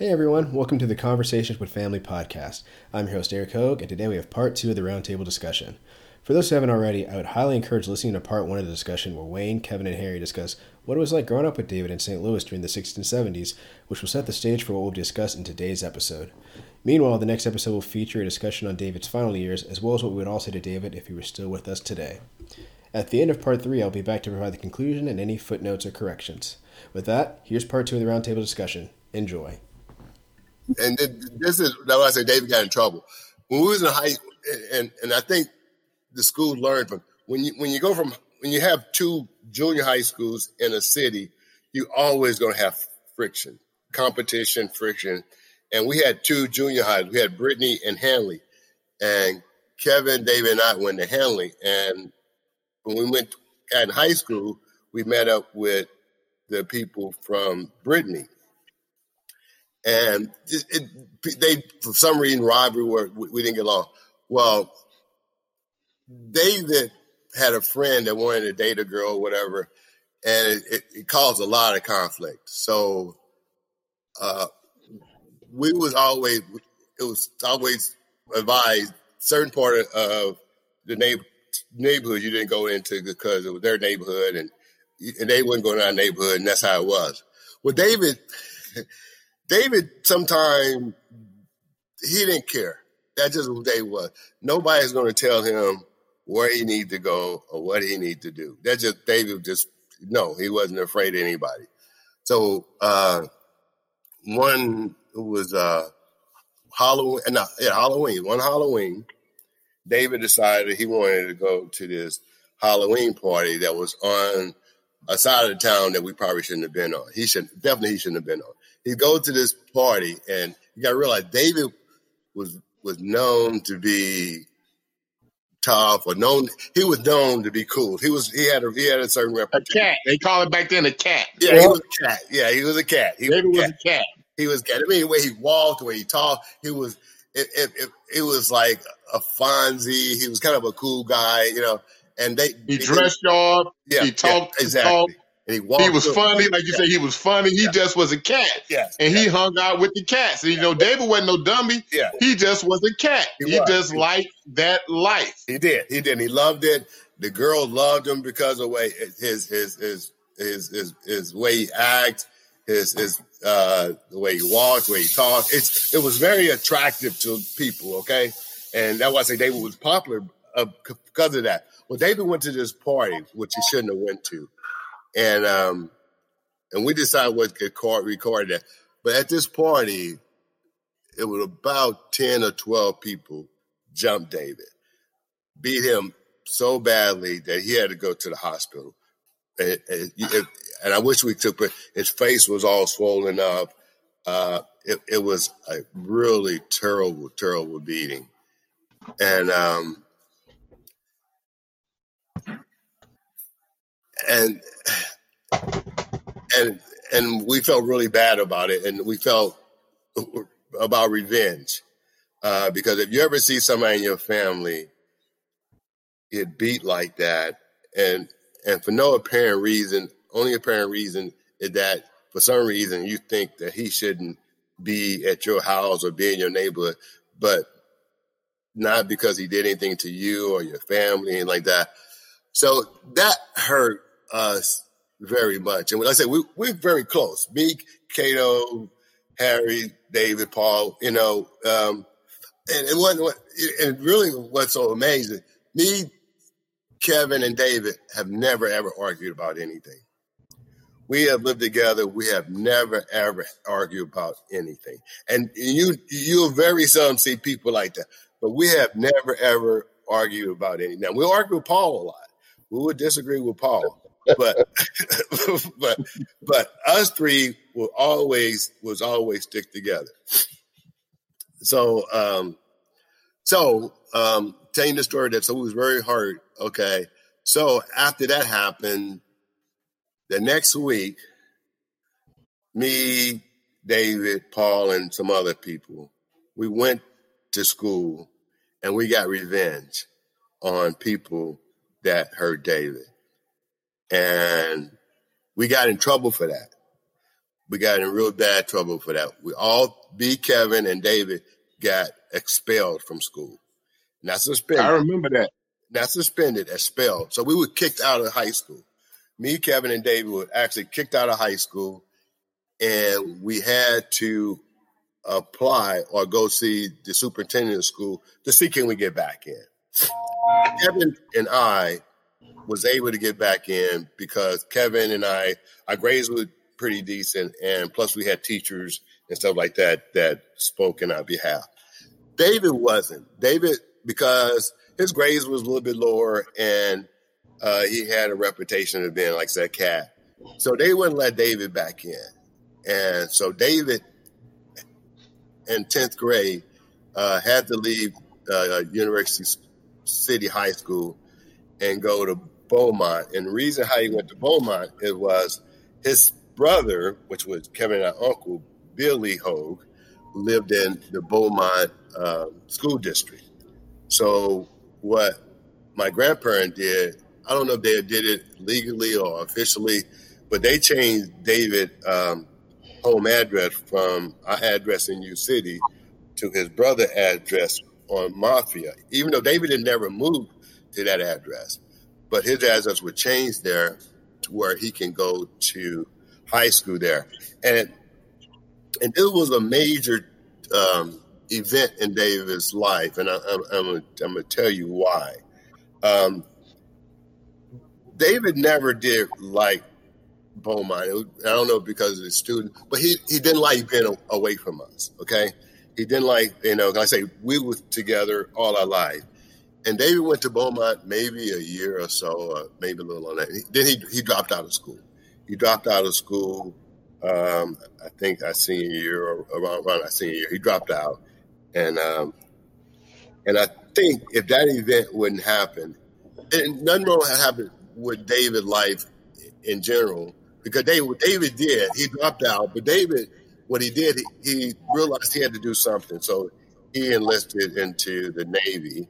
Hey everyone, welcome to the Conversations with Family podcast. I'm your host Eric Hogue, and today we have part two of the roundtable discussion. For those who haven't already, I would highly encourage listening to part one of the discussion where Wayne, Kevin, and Harry discuss what it was like growing up with David in St. Louis during the 60s and 70s, which will set the stage for what we'll discuss in today's episode. Meanwhile, the next episode will feature a discussion on David's final years, as well as what we would all say to David if he were still with us today. At the end of part three, I'll be back to provide the conclusion and any footnotes or corrections. With that, here's part two of the roundtable discussion. Enjoy and this is that's why I say David got in trouble. When we was in high, and and I think the school learned from when you when you go from when you have two junior high schools in a city, you always going to have friction, competition, friction, and we had two junior highs. We had Brittany and Hanley, and Kevin, David, and I went to Hanley, and when we went at high school, we met up with the people from Brittany and it, it, they for some reason rivalry where we didn't get along. Well, David had a friend that wanted to date a girl or whatever, and it, it caused a lot of conflict. So uh, we was always it was always advised certain part of the neighbor, neighborhood you didn't go into because it was their neighborhood and and they wouldn't go to our neighborhood and that's how it was. Well, David David, sometime he didn't care. That's just what David was. Nobody's going to tell him where he need to go or what he need to do. That just David just no, he wasn't afraid of anybody. So uh, one who was uh, Halloween. No, yeah, Halloween. One Halloween, David decided he wanted to go to this Halloween party that was on a side of the town that we probably shouldn't have been on. He should definitely he shouldn't have been on he goes to this party, and you got to realize David was was known to be tough or known he was known to be cool. He was he had a he had a certain reputation. A cat. They call it back then a cat. Yeah, yeah. he was a cat. Yeah, he was a cat. He David was a cat. Was a cat. He was cat. I mean, the way he walked, the way he talked, he was it, it, it, it was like a Fonzie. He was kind of a cool guy, you know. And they he dressed up. Yeah, he talked yeah, exactly. Talked. And he, he was funny, like you yeah. said, he was funny. He yeah. just was a cat. Yeah. And he hung out with the cats. And you know, David wasn't no dummy. Yeah. He just was a cat. He, he just he liked that life. He did. He did. He loved it. The girl loved him because of way his his his his his, his way he acts, his his uh the way he walked, the way he talked. It's it was very attractive to people, okay? And that's why I say David was popular uh, because of that. Well, David went to this party, which he shouldn't have went to and um, and we decided what could record, record that. But at this party, it was about ten or twelve people jumped David, beat him so badly that he had to go to the hospital. And, and, and I wish we took, but his face was all swollen up. Uh, it, it, was a really terrible, terrible beating. And um, and and and we felt really bad about it, and we felt about revenge uh, because if you ever see somebody in your family get beat like that, and and for no apparent reason, only apparent reason is that for some reason you think that he shouldn't be at your house or be in your neighborhood, but not because he did anything to you or your family and like that. So that hurt us very much. And like I said, we, we're very close. Me, Cato, Harry, David, Paul, you know, um, and, what, what, and really what's so amazing, me, Kevin, and David have never ever argued about anything. We have lived together. We have never ever argued about anything. And you, you'll very seldom see people like that. But we have never ever argued about anything. Now we'll argue with Paul a lot. We would disagree with Paul but but but us three will always was always stick together. So um so um telling the story that so it was very hard. Okay. So after that happened, the next week, me, David, Paul, and some other people, we went to school and we got revenge on people that hurt David. And we got in trouble for that. we got in real bad trouble for that. We all, B. Kevin and David, got expelled from school. Not suspended. I remember that. Not suspended, expelled. So we were kicked out of high school. Me, Kevin, and David were actually kicked out of high school, and we had to apply or go see the superintendent of school to see can we get back in. Kevin and I was able to get back in because Kevin and I, our grades were pretty decent, and plus we had teachers and stuff like that that spoke in our behalf. David wasn't. David because his grades was a little bit lower, and uh, he had a reputation of being like said cat. So they wouldn't let David back in, and so David in tenth grade uh, had to leave uh, University City High School and go to Beaumont. And the reason how he went to Beaumont it was his brother, which was Kevin and uncle, Billy Hogue, lived in the Beaumont uh, school district. So what my grandparent did, I don't know if they did it legally or officially, but they changed David um, home address from our address in U City to his brother address on Mafia, even though David had never moved to that address. But his address would change there to where he can go to high school there. And and this was a major um, event in David's life, and I, am I'm, I'm going to tell you why. Um, David never did like Beaumont. Was, I don't know because of his student, but he, he didn't like being away from us. Okay, he didn't like you know. I say we were together all our life, and David went to Beaumont maybe a year or so, or maybe a little on that. Then he he dropped out of school. He dropped out of school. Um, I think I senior year or around, around our senior year, he dropped out, and um, and I think if that event wouldn't happen, and nothing wrong happened with David life in general because David David did he dropped out, but David what he did he, he realized he had to do something, so he enlisted into the Navy,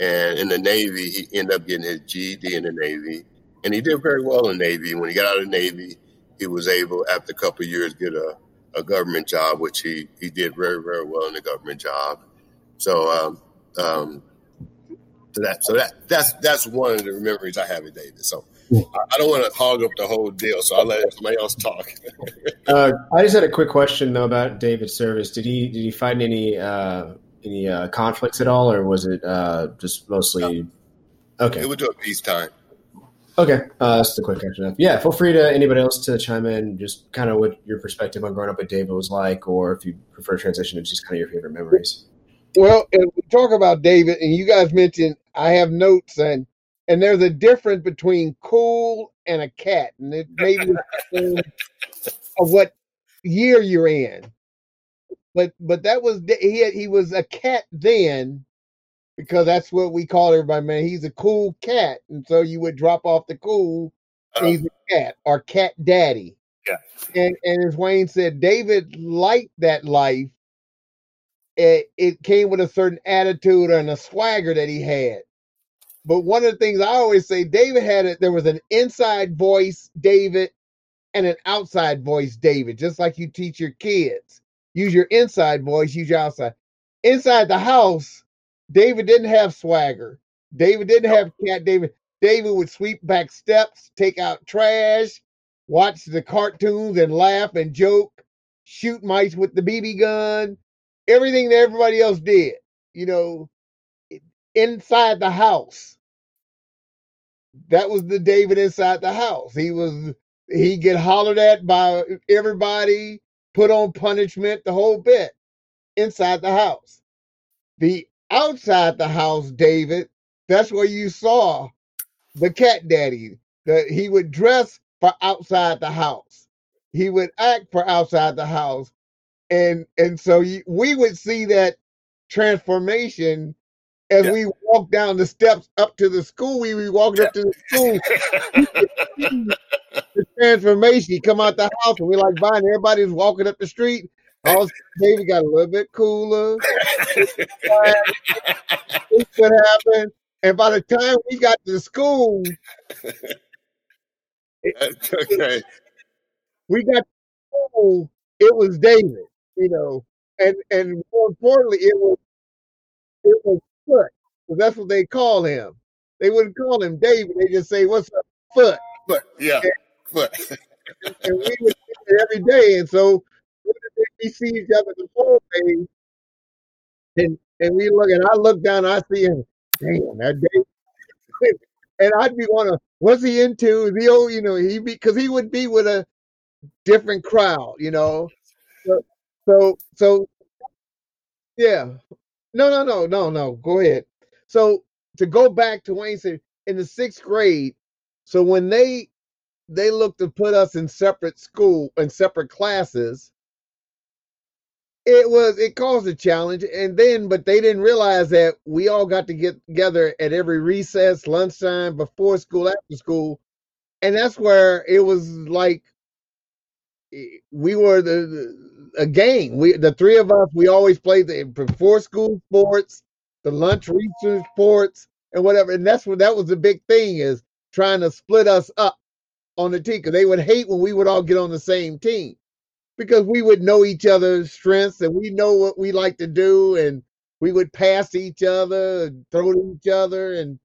and in the Navy he ended up getting his GED in the Navy, and he did very well in the Navy. When he got out of the Navy, he was able after a couple of years get a a government job, which he, he did very, very well in the government job. So, um, um, so that so that that's that's one of the memories I have of David. So I, I don't want to hog up the whole deal, so I'll let somebody else talk. uh, I just had a quick question though about David's service. Did he did he find any uh, any uh, conflicts at all, or was it uh, just mostly? Okay, it was a peacetime. Okay, uh, that's the quick question. Yeah, feel free to anybody else to chime in, just kind of what your perspective on growing up with David was like, or if you prefer transition, it's just kind of your favorite memories. Well, if we talk about David, and you guys mentioned, I have notes, and and there's a difference between cool and a cat, and it maybe of what year you're in. But but that was he had, he was a cat then, because that's what we call everybody, man. He's a cool cat. And so you would drop off the cool, uh, he's a cat or cat daddy. Yeah. And, and as Wayne said, David liked that life. It, it came with a certain attitude and a swagger that he had. But one of the things I always say, David had it, there was an inside voice, David, and an outside voice, David, just like you teach your kids. Use your inside voice, use your outside. Inside the house, David didn't have swagger. David didn't have cat. David David would sweep back steps, take out trash, watch the cartoons and laugh and joke, shoot mice with the BB gun, everything that everybody else did. You know, inside the house. That was the David inside the house. He was he get hollered at by everybody, put on punishment, the whole bit inside the house. The outside the house, David, that's where you saw the cat daddy. That he would dress for outside the house. He would act for outside the house. And and so we would see that transformation as yeah. we walk down the steps up to the school. We be walking up to the school. the transformation. He come out the house and we like buying. Everybody's walking up the street. All David got a little bit cooler. what happened? And by the time we got to the school, okay. we got school, it was David, you know, and and more importantly, it was it was Foot, because that's what they call him. They wouldn't call him David; they just say, "What's up, Foot?" But yeah, but And we would see it every day, and so we see each other the whole day, and and we look, and I look down, I see him. Damn, that day. and I'd be going, what's he into? Is he, oh, you know, he be because he would be with a different crowd, you know. So, so, so, yeah. No, no, no, no, no. Go ahead. So to go back to Wayne said in the sixth grade. So when they they looked to put us in separate school in separate classes, it was it caused a challenge. And then, but they didn't realize that we all got to get together at every recess, lunchtime, before school, after school, and that's where it was like eh, we were the, the a game. We the three of us we always played the before school sports, the lunch research sports, and whatever. And that's what that was the big thing is trying to split us up on the team because they would hate when we would all get on the same team because we would know each other's strengths and we know what we like to do and we would pass each other and throw to each other and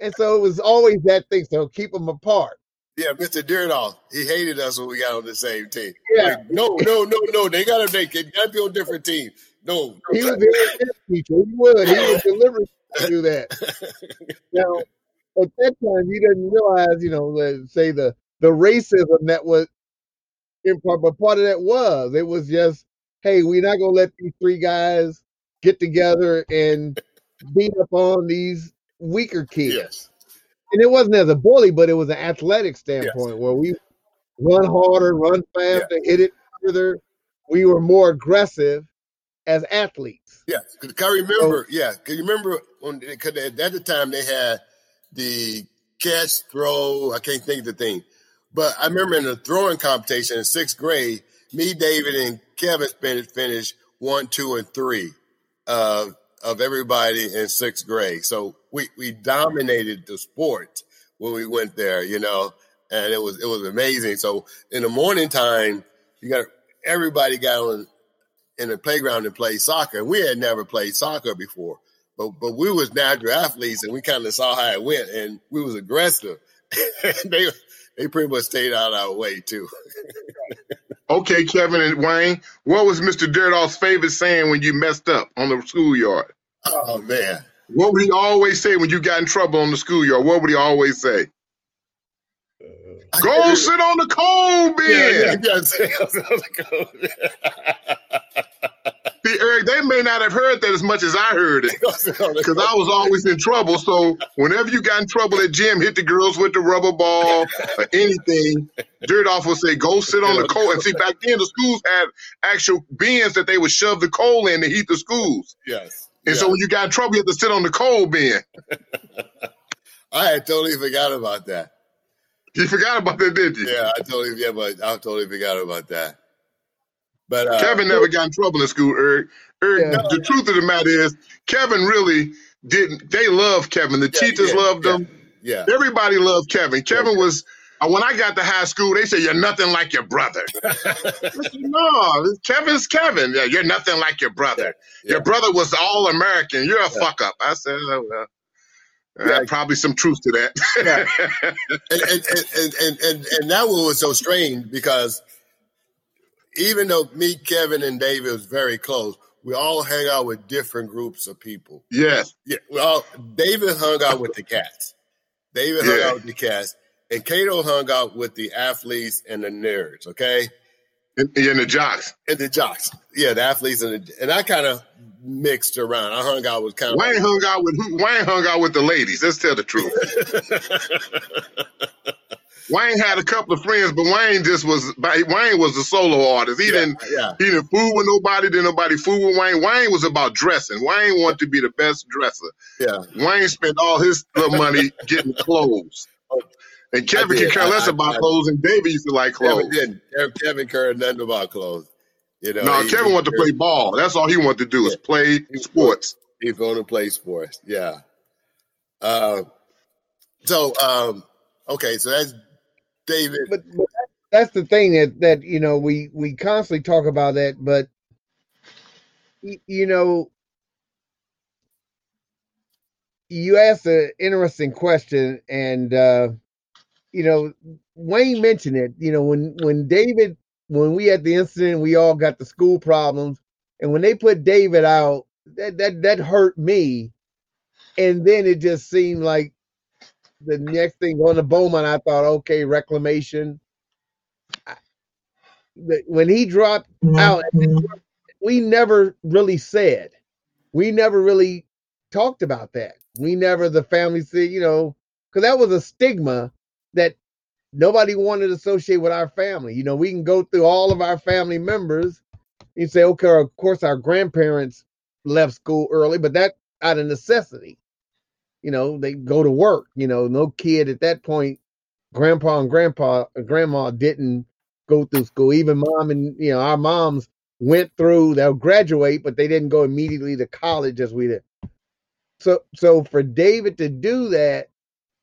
and so it was always that thing so keep them apart yeah, Mr. Dirdall, he hated us when we got on the same team. yeah Like, no, no, no, no. They gotta make it. Gotta be on different teams. No, he was teacher he would he would deliberately do that now at that time he didn't realize you know let's say the the racism that was in part but part of that was it was just hey we're not gonna let these three guys get together and beat up on these weaker kids yes, and it wasn't as a bully but it was an athletic standpoint where we run harder run faster hit it further we were more aggressive as athletes yes. Because I remember, yeah, because you remember because at the time they had the catch, throw. I can't think of the thing, but I remember in the throwing competition in sixth grade, me, David, and Kevin fin- finished one, two, and three uh, of everybody in sixth grade. So we we dominated the sport when we went there, you know, and it was it was amazing. So in the morning time, you got everybody got on in the playground and played soccer. And we had never played soccer before, but but we was natural athletes, and we kind of saw how it went, and we was aggressive. they they pretty much stayed out of our way too. Okay, Kevin and Wayne, what was Mr. Dirdall's favorite saying when you messed up on the schoolyard? Oh man, What would he always say when you got in trouble on the schoolyard? What would he always say? I Go can't- sit on the cold yeah, yeah, yeah. See, Eric, they may not have heard that as much as I heard it. Because I was always in trouble. So whenever you got in trouble at gym, hit the girls with the rubber ball or anything, Dirt off will say, go sit on the coal. And see, back then the schools had actual bins that they would shove the coal in to heat the schools. yes. And so when you got in trouble, you had to sit on the coal bin. I had totally forgot about that. You forgot about that, did you? Yeah, I totally yeah, but I totally forgot about that. But uh, Kevin never got in trouble in school, Eric. Eric, Yeah. the truth of the matter is, Kevin really didn't. They loved Kevin. The yeah, teachers yeah, loved yeah, him. Yeah. Everybody loved Kevin. Kevin was. uh, When I got to high school, they said you're nothing like your brother. Said, no, Kevin's Kevin. Yeah, you're nothing like your brother. Yeah. Your brother was all American. You're a Yeah. fuck up. I said, oh, well, uh, probably some truth to that. and, and, and, and, and, and that one was so strange because even though me, Kevin, and David was very close, we all hang out with different groups of people. yes. Yeah, we all David hung out with the cats. David hung Yeah. out with the cats, and Cato hung out with the athletes and the nerds. Okay, And, and the jocks. and the jocks. Yeah, the athletes and the, and I kind of mixed around. I hung out with kind of Wayne hung out with? Wayne hung out with the ladies. Let's tell the truth. Wayne had a couple of friends, but Wayne just was Wayne was a solo artist. He yeah, didn't yeah, he didn't fool with nobody, didn't nobody fool with Wayne. Wayne was about dressing. Wayne wanted to be the best dresser. yeah. Wayne spent all his money getting clothes. And Kevin can care less I- about I- clothes, and David used to like Kevin clothes. didn't. Kevin- Kevin cared nothing about clothes. You know, No, Kevin wanted to play ball. That's all he wanted to do is Yeah. play sports. He's going to play sports. Yeah. Uh, so, um, okay, so that's David. but, but that's the thing that that you know we we constantly talk about that, but you know you asked an interesting question, and uh, you know Wayne mentioned it. You know when when David when we had the incident, we all got the school problems, and when they put David out, that that that hurt me. And then it just seemed like the next thing on the Bowman, I thought, okay, reclamation. When he dropped out, mm-hmm. we never really said, we never really talked about that. We never, the family said, you know, because that was a stigma that nobody wanted to associate with our family. You know, we can go through all of our family members and say, okay, of course, our grandparents left school early, but that out of necessity. You know, they go to work. You know, no kid at that point, grandpa and grandpa, grandma didn't go through school. Even mom and you know, our moms went through. They'll graduate, but they didn't go immediately to college as we did. So, so for David to do that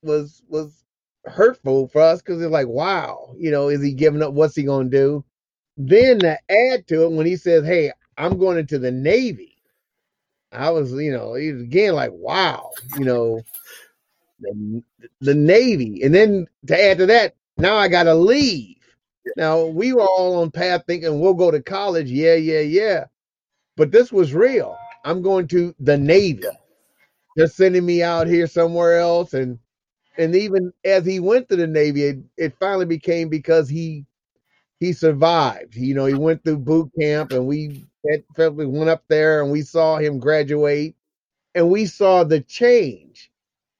was was hurtful for us because it's like, wow, you know, is he giving up? What's he going to do? Then to add to it, when he says, "Hey, I'm going into the Navy," I was, you know, again like, wow, you know, the, the Navy, and then to add to that, now I got to leave. Now we were all on path thinking we'll go to college, yeah, yeah, yeah, but this was real. I'm going to the Navy. They're sending me out here somewhere else, and and even as he went to the Navy, it, it finally became because he he survived. You know, he went through boot camp, and we we went up there and we saw him graduate, and we saw the change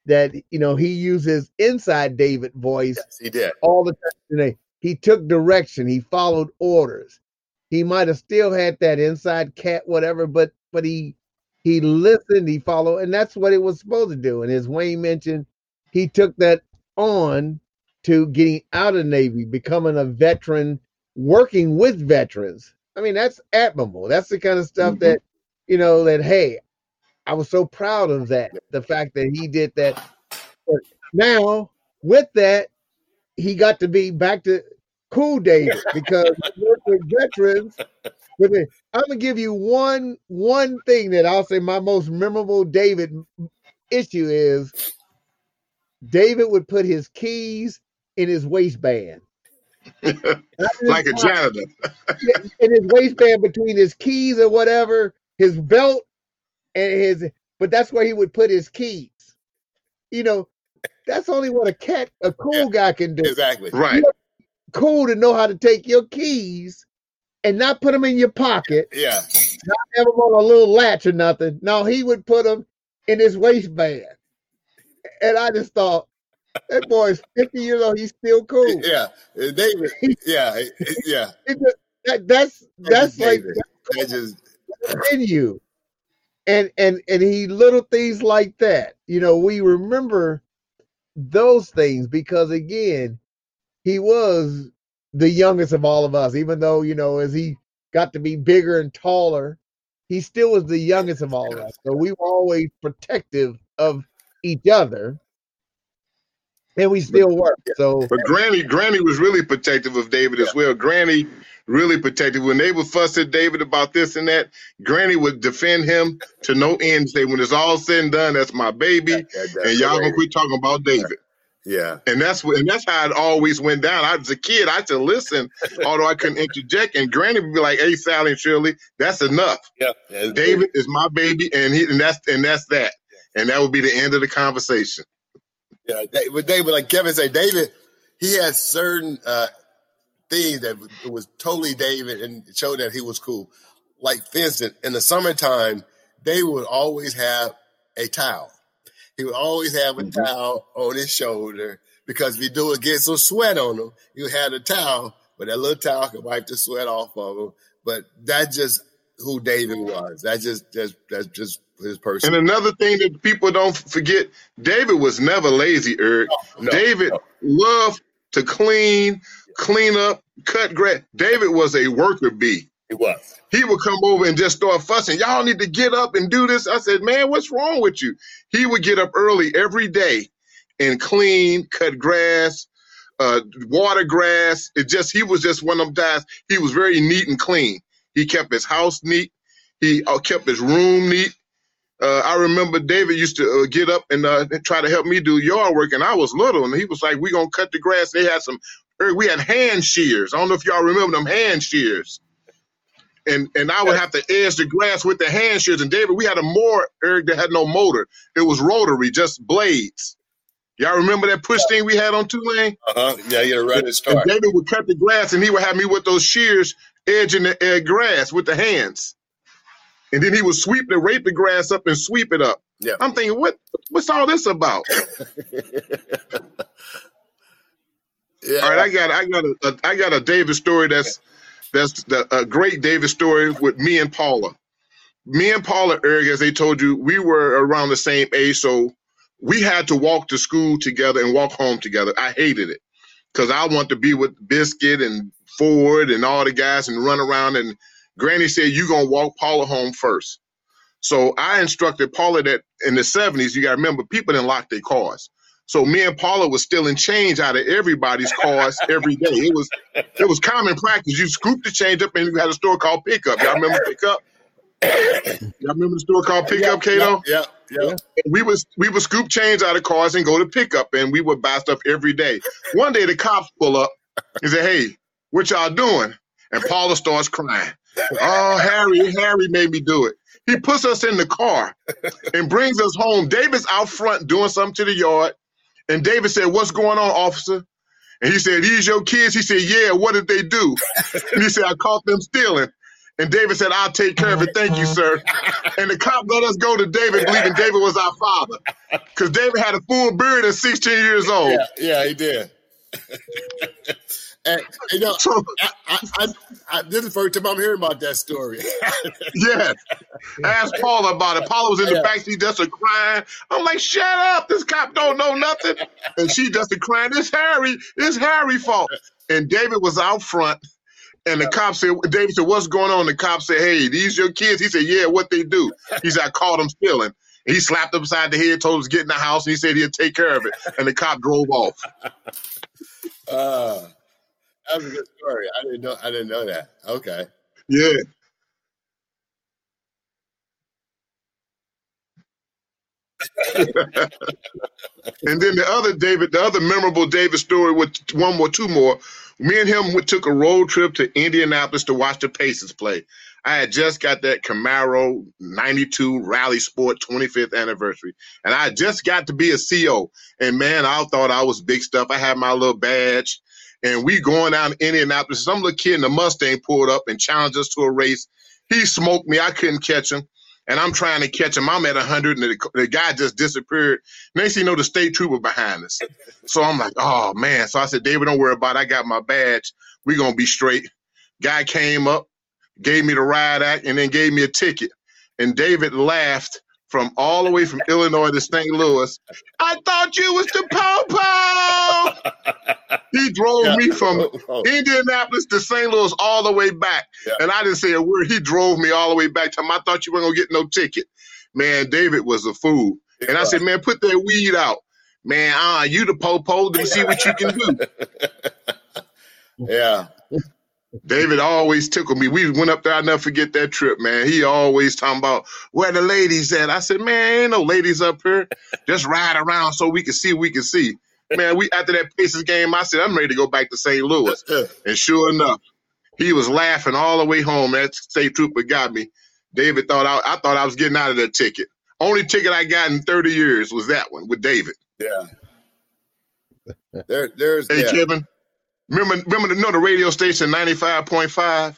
that you know he uses inside David voice. Yes, he did all the time. He took direction. He followed orders. He might have still had that inside cat, whatever, but but he he listened. He followed, and that's what it was supposed to do. And as Wayne mentioned, he took that on to getting out of Navy, becoming a veteran, working with veterans. I mean, that's admirable. That's the kind of stuff mm-hmm. that, you know, that, hey, I was so proud of that. The fact that he did that. But now, with that, he got to be back to cool David because with veterans. With it, I'm gonna give you one one thing that I'll say my most memorable David issue is David would put his keys in his waistband. like a janitor. in his waistband between his keys or whatever, his belt and his but that's where he would put his keys. You know, that's only what a cat a cool yeah, guy can do. Exactly. Right. cool to know how to take your keys and not put them in your pocket. Yeah. Not have them on a little latch or nothing. No, he would put them in his waistband and I just thought that boy is 50 years old. He's still cool. Yeah, David. Yeah, yeah. that, that's that's like that's just in you, and and and he little things like that. You know, we remember those things because again, he was the youngest of all of us. Even though you know, as he got to be bigger and taller, he still was the youngest of all of us. So we were always protective of each other and we still work. So, but Granny, Granny was really protective of David as well. Granny really protective when they would fuss at David about this and that. Granny would defend him to no end. Say, when it's all said and done, that's my baby, and y'all gonna quit talking about David. Yeah, and that's what, and that's how it always went down. I was a kid, I had to listen, although I couldn't interject. And Granny would be like, "Hey, Sally and Shirley, that's enough. Yeah, David is my baby, and he, and that's and that's that." and that would be the end of the conversation. Yeah, but David, like Kevin said, David, he had certain uh, things that was totally David and showed that he was cool. Like, for instance, in the summertime, David would always have a towel. He would always have a mm-hmm. towel on his shoulder because if you do it, get some sweat on him, you had a towel, but that little towel could wipe the sweat off of him. But that just who David was. That just, just that's just his person. And another thing that people don't forget, David was never lazy, Eric. No, no, David no. loved to clean, clean up, cut grass. David was a worker bee. He was. He would come over and just start fussing. Y'all need to get up and do this. I said, man, what's wrong with you? He would get up early every day and clean, cut grass, uh, water grass. It just he was just one of them guys. He was very neat and clean. He kept his house neat. He uh, kept his room neat. Uh, I remember David used to uh, get up and uh, try to help me do yard work, and I was little, and he was like, "We gonna cut the grass." They had some, er, we had hand shears. I don't know if y'all remember them hand shears, and and I would have to edge the grass with the hand shears. And David, we had a mower, Eric, that had no motor. It was rotary, just blades. Y'all remember that push thing we had on Tulane? Uh huh. Yeah, you run right start. And David would cut the grass, and he would have me with those shears edging the uh, grass with the hands and then he would sweep the rape the grass up and sweep it up. Yeah. I'm thinking, what what's all this about? yeah. All right, I got I got a, a I got a David story that's that's the, a great David story with me and Paula. Me and Paula, Eric, as they told you, we were around the same age, so we had to walk to school together and walk home together. I hated it because I want to be with Biscuit and Ford and all the guys and run around and Granny said, You're going to walk Paula home first. So I instructed Paula that in the 70s, you got to remember, people didn't lock their cars. So me and Paula was stealing change out of everybody's cars every day. It was it was common practice. You scoop the change up and you had a store called Pickup. Y'all remember Pickup? Y'all remember the store called Pickup, Cato? Yeah, yeah. We was we would scoop change out of cars and go to Pickup, and we would buy stuff every day. One day the cops pull up and say, "Hey, what y'all doing?" And Paula starts crying. Oh, Harry, Harry made me do it. He puts us in the car and brings us home. David's out front doing something to the yard. And David said, What's going on, officer? And he said, These your kids? He said, Yeah, what did they do? And he said, I caught them stealing. And David said, I'll take care of it. Thank you, sir. And the cop let us go to David, believing David was our father. Because David had a full beard at 16 years old. Yeah, yeah he did. And you know, So, I, I, I, this is the first time I'm hearing about that story. yeah. Ask Paula about it. Paula was in the Yeah. back seat just a crying. I'm like, shut up. This cop don't know nothing. And she just a crying. It's Harry. It's Harry fault. And David was out front. And the cop said, David said, what's going on? The cop said, hey, these your kids? He said, yeah, what they do? He said, I caught them stealing. And he slapped him upside the head, told him to get in the house, and he said he'd take care of it. And the cop drove off. uh, was a good story. I didn't know. I didn't know that. Okay. Yeah. And then the other David, the other memorable David story with one more, two more. Me and him went, took a road trip to Indianapolis to watch the Pacers play. I had just got that Camaro 92 Rally Sport 25th anniversary. And I just got to be a CO. And man, I thought I was big stuff. I had my little badge. And we going down to Indianapolis. Some little kid in a Mustang pulled up and challenged us to a race. He smoked me. I couldn't catch him. And I'm trying to catch him. I'm at 100 and the, the guy just disappeared. Next thing you know, the state trooper behind us. So I'm like, oh man. So I said, David, don't worry about it. I got my badge. we going to be straight. Guy came up, gave me the ride act, and then gave me a ticket. And David laughed from all the way from Illinois to St. Louis. I thought you was the Popo. He drove Yeah. me from Oh, Indianapolis to St. Louis all the way back. Yeah. And I didn't say a word. He drove me all the way back to him. I thought you weren't going to get no ticket. Man, David was a fool. And I said, man, put that weed out. Man, ah, you the popo. Let me see what you can do. yeah. David always tickled me. We went up there. I'll never forget that trip, man. He always talking about where the ladies at. I said, man, ain't no ladies up here. Just ride around so we can see we can see. Man, we after that Pacers game, I said, I'm ready to go back to St. Louis. And sure enough, he was laughing all the way home. That state trooper got me. David thought I, I thought I was getting out of that ticket. Only ticket I got in 30 years was that one with David. Yeah. There, there's Hey, yeah. Kevin, remember remember the, know the radio station 95.5?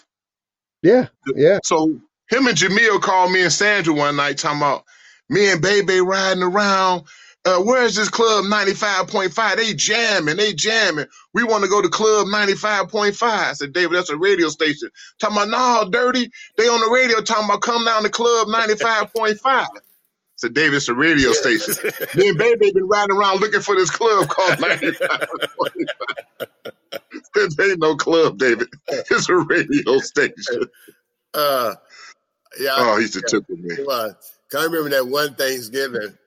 Yeah, yeah. So him and Jamil called me and Sandra one night talking about me and Bebe riding around. Uh, where's this club 95.5? They jamming, they jamming. We want to go to club 95.5. I said, David, that's a radio station. Talking about, no, dirty. They on the radio talking about come down to club 95.5. I said, David, it's a radio station. Me and Bebe been riding around looking for this club called 95.5. There ain't no club, David. It's a radio station. Uh, yeah. Oh, he's a. Come on. I remember that one Thanksgiving.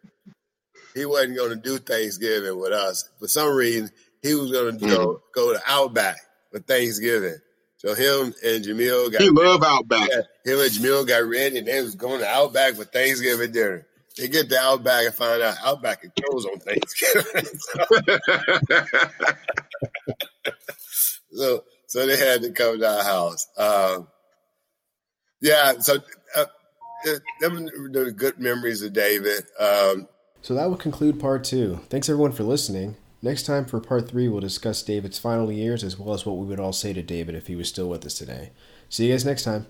He wasn't going to do Thanksgiving with us. For some reason, he was going to go go to Outback for Thanksgiving. So him and Jamil got He love Outback. yeah, him and Jamil got ready and they was going to Outback for Thanksgiving dinner. They get to Outback and find out Outback is closed on Thanksgiving. so so they had to come to our house. Um, yeah, so uh, them the good memories of David. Um, So that will conclude part two. Thanks everyone for listening. Next time for part three, we'll discuss David's final years as well as what we would all say to David if he was still with us today. See you guys next time.